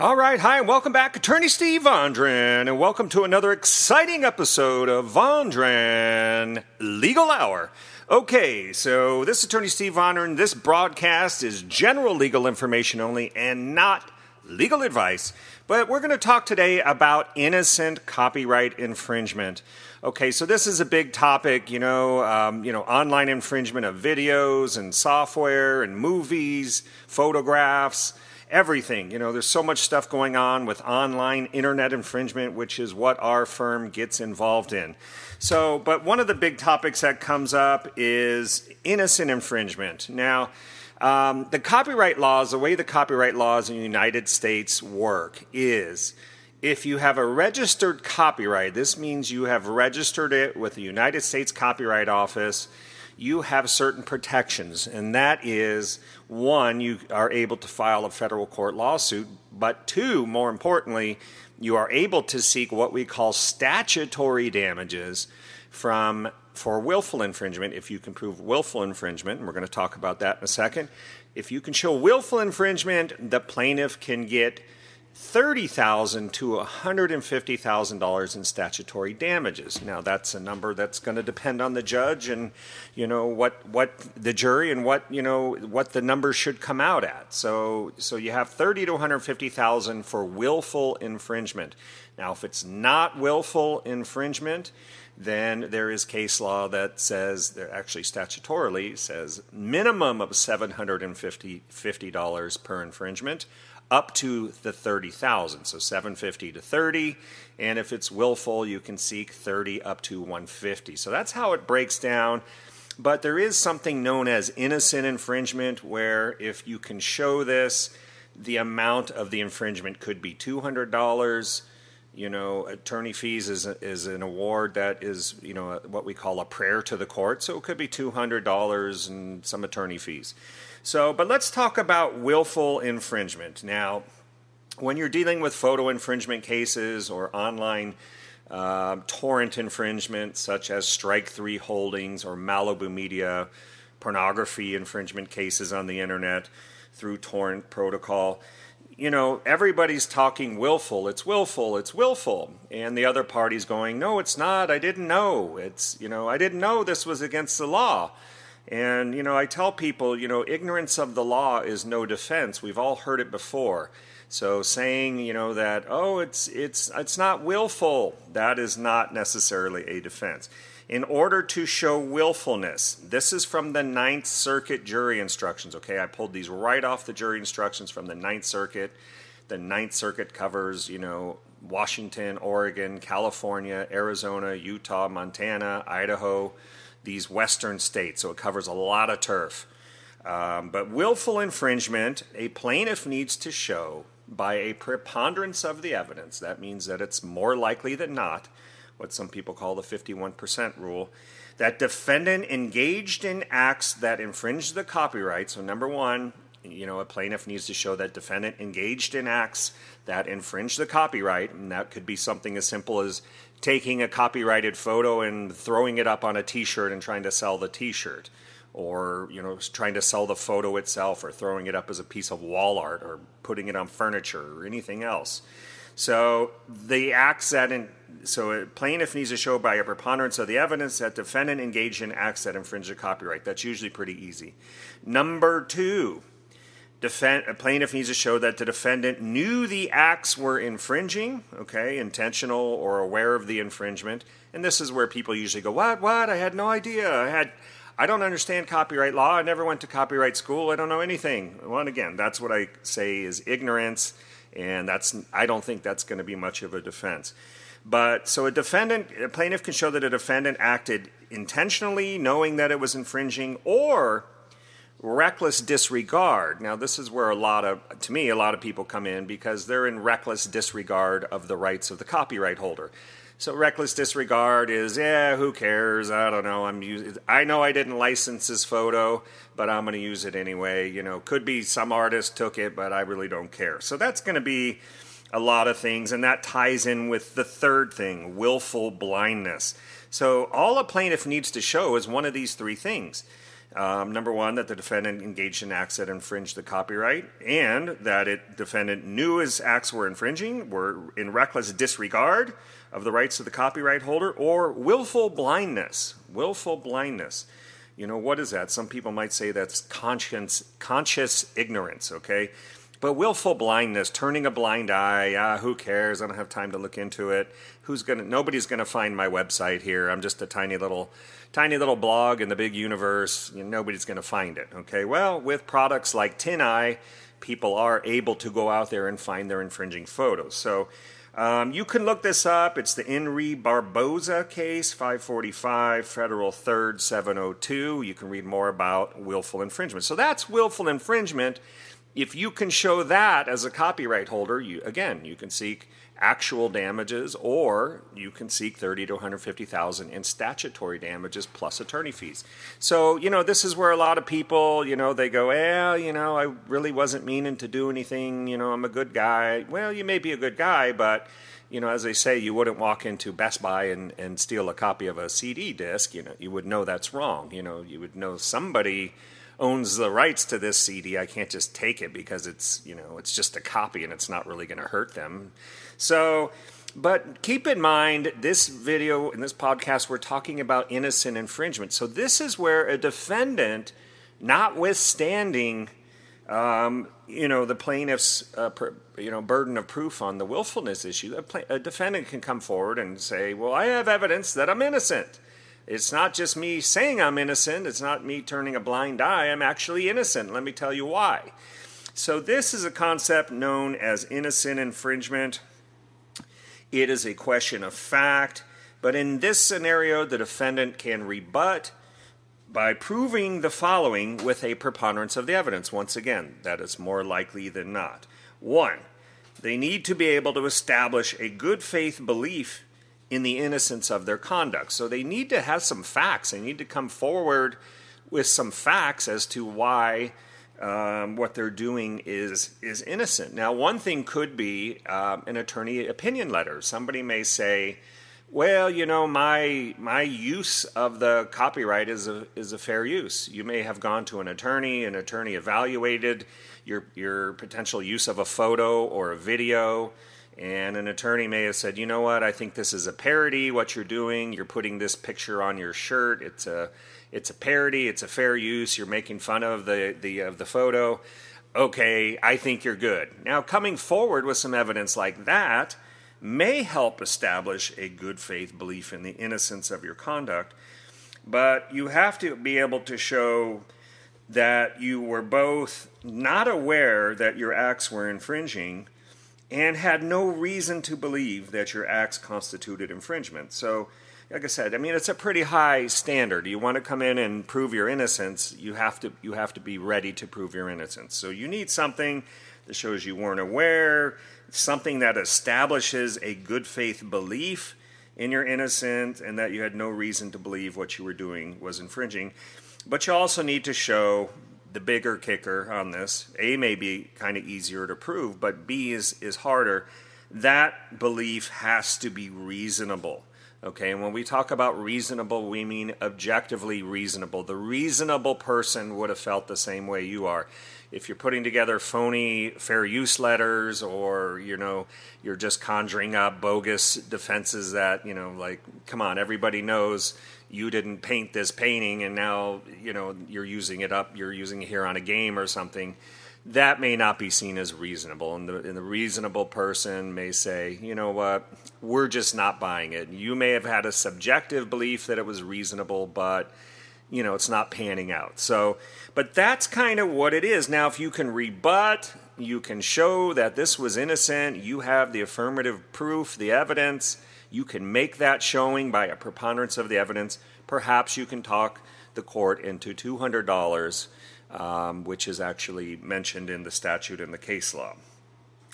All right, hi, and welcome back, Attorney Steve Vondran, and welcome to another exciting episode of Vondran Legal Hour. Okay, so this is Attorney Steve Vondran. This broadcast is general legal information only and not legal advice. But we're going to talk today about innocent copyright infringement. Okay, so this is a big topic, you know, um, you know, online infringement of videos and software and movies, photographs everything. You know, there's so much stuff going on with online internet infringement, which is what our firm gets involved in. So, but one of the big topics that comes up is innocent infringement. Now, um, the copyright laws, the way the copyright laws in the United States work is if you have a registered copyright, this means you have registered it with the United States Copyright Office you have certain protections, and that is one, you are able to file a federal court lawsuit, but two, more importantly, you are able to seek what we call statutory damages from for willful infringement if you can prove willful infringement and we're going to talk about that in a second. If you can show willful infringement the plaintiff can get 30,000 to $150,000 in statutory damages. Now that's a number that's going to depend on the judge and you know what what the jury and what you know what the number should come out at. So so you have 30 to 150,000 for willful infringement. Now if it's not willful infringement, then there is case law that says there actually statutorily says minimum of $750 per infringement up to the 30,000. So 750 to 30, and if it's willful, you can seek 30 up to 150. So that's how it breaks down. But there is something known as innocent infringement where if you can show this, the amount of the infringement could be $200 you know, attorney fees is, is an award that is, you know, what we call a prayer to the court. So it could be $200 and some attorney fees. So, but let's talk about willful infringement. Now, when you're dealing with photo infringement cases or online uh, torrent infringement, such as Strike Three Holdings or Malibu Media, pornography infringement cases on the internet through torrent protocol, you know, everybody's talking willful. It's willful. It's willful. And the other party's going, no, it's not. I didn't know. It's, you know, I didn't know this was against the law. And, you know, I tell people, you know, ignorance of the law is no defense. We've all heard it before. So saying, you know, that, oh, it's, it's, it's not willful, that is not necessarily a defense in order to show willfulness. This is from the Ninth Circuit jury instructions. Okay, I pulled these right off the jury instructions from the Ninth Circuit. The Ninth Circuit covers, you know, Washington, Oregon, California, Arizona, Utah, Montana, Idaho, these western states. So it covers a lot of turf. Um, but willful infringement, a plaintiff needs to show by a preponderance of the evidence. That means that it's more likely than not what some people call the 51% rule, that defendant engaged in acts that infringe the copyright. So, number one, you know, a plaintiff needs to show that defendant engaged in acts that infringe the copyright, and that could be something as simple as taking a copyrighted photo and throwing it up on a T-shirt and trying to sell the T-shirt, or you know, trying to sell the photo itself, or throwing it up as a piece of wall art, or putting it on furniture, or anything else. So the acts that in, so a plaintiff needs to show by a preponderance of the evidence that defendant engaged in acts that infringe the copyright. That's usually pretty easy. Number two, defend, a plaintiff needs to show that the defendant knew the acts were infringing, okay, intentional or aware of the infringement. And this is where people usually go, "What? What? I had no idea. I had." I don't understand copyright law. I never went to copyright school. I don't know anything. Well, and again, that's what I say is ignorance, and that's I don't think that's going to be much of a defense. But so a defendant, a plaintiff can show that a defendant acted intentionally, knowing that it was infringing, or reckless disregard. Now, this is where a lot of, to me, a lot of people come in because they're in reckless disregard of the rights of the copyright holder. So reckless disregard is, yeah, who cares? I don't know. I'm using, I know I didn't license this photo, but I'm going to use it anyway. You know, could be some artist took it, but I really don't care. So that's going to be a lot of things, and that ties in with the third thing willful blindness. So, all a plaintiff needs to show is one of these three things. Um, number one, that the defendant engaged in acts that infringed the copyright, and that it defendant knew his acts were infringing, were in reckless disregard of the rights of the copyright holder, or willful blindness. Willful blindness. You know what is that? Some people might say that's conscience, conscious ignorance. Okay, but willful blindness, turning a blind eye. Ah, who cares? I don't have time to look into it. Who's gonna? Nobody's gonna find my website here. I'm just a tiny little tiny little blog in the big universe. Nobody's to find it. Okay, well, with products like TinEye, people are able to go out there and find their infringing photos. So um, you can look this up. It's the In re Barboza case, 545 Federal 3rd 702. You can read more about willful infringement. So that's willful infringement. If you can show that as a copyright holder, you again you can seek actual damages, or you can seek thirty to one hundred fifty thousand in statutory damages plus attorney fees. So you know this is where a lot of people, you know, they go, "Well, you know, I really wasn't meaning to do anything. You know, I'm a good guy." Well, you may be a good guy, but you know, as they say, you wouldn't walk into Best Buy and, and steal a copy of a CD disc. You know, you would know that's wrong. You know, you would know somebody owns the rights to this CD. I can't just take it because it's you know it's just a copy and it's not really going to hurt them. So, but keep in mind this video in this podcast we're talking about innocent infringement. So this is where a defendant, notwithstanding. Um, you know the plaintiff's uh, per, you know burden of proof on the willfulness issue. A, pla- a defendant can come forward and say, "Well, I have evidence that I'm innocent." It's not just me saying I'm innocent, it's not me turning a blind eye. I'm actually innocent. Let me tell you why. So, this is a concept known as innocent infringement. It is a question of fact, but in this scenario, the defendant can rebut by proving the following with a preponderance of the evidence. Once again, that is more likely than not. One, they need to be able to establish a good faith belief in the innocence of their conduct. So they need to have some facts. They need to come forward with some facts as to why um, what they're doing is is innocent. Now, one thing could be um, an attorney opinion letter. Somebody may say, "Well, you know, my my use of the copyright is a is a fair use." You may have gone to an attorney. An attorney evaluated your your potential use of a photo or a video and an attorney may have said, you know what, I think this is a parody, what you're doing. You're putting this picture on your shirt. It's a it's a parody, it's a fair use, you're making fun of the, the of the photo. Okay, I think you're good. Now coming forward with some evidence like that may help establish a good faith belief in the innocence of your conduct, but you have to be able to show that you were both not aware that your acts were infringing and had no reason to believe that your acts constituted infringement. So, like I said, I mean it's a pretty high standard. You want to come in and prove your innocence, you have to you have to be ready to prove your innocence. So you need something that shows you weren't aware, something that establishes a good faith belief in your innocence and that you had no reason to believe what you were doing was infringing. But you also need to show the bigger kicker on this. A may be kind of easier to prove, but B is, is harder. That belief has to be reasonable. Okay, and when we talk about reasonable, we mean objectively reasonable. The reasonable person would have felt the same way you are. If you're putting together phony fair use letters or, you know, you're just conjuring up bogus defenses that, you know, like, come on, everybody knows you didn't paint this painting and now you know you're using it up you're using it here on a game or something that may not be seen as reasonable and the, and the reasonable person may say you know what? We're just not buying it. You may have had a subjective belief that it was reasonable but you know it's not panning out. So but that's kind of what it is. Now if you can rebut you can show that this was innocent you have the affirmative proof the evidence you can make that showing by a preponderance of the evidence. Perhaps you can talk the court into $200, um, which is actually mentioned in the statute and the case law.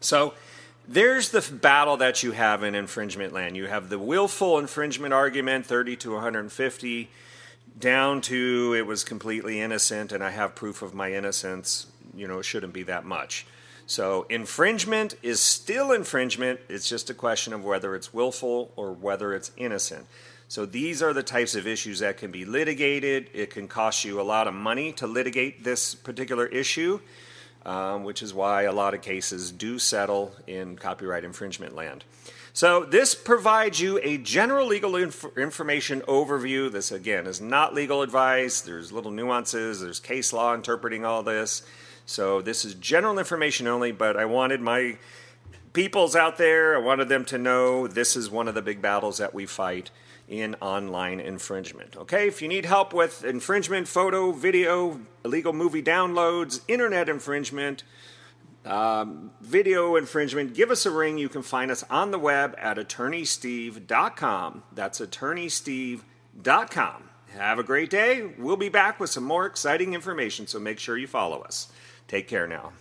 So there's the battle that you have in infringement land. You have the willful infringement argument, 30 to 150, down to it was completely innocent and I have proof of my innocence. You know, it shouldn't be that much. So infringement is still infringement. It's just a question of whether it's willful or whether it's innocent. So these are the types of issues that can be litigated. It can cost you a lot of money to litigate this particular issue, um, which is why a lot of cases do settle in copyright infringement land. So this provides you a general legal inf- information overview. This again is not legal advice. There's little nuances. There's case law interpreting all this. So this is general information only. But I wanted my peoples out there. I wanted them to know this is one of the big battles that we fight in online infringement. Okay, if you need help with infringement, photo, video, illegal movie downloads, internet infringement, um, video infringement, give us a ring. You can find us on the web at attorneysteve.com. That's attorneysteve.com. Have a great day. We'll be back with some more exciting information, so make sure you follow us. Take care now.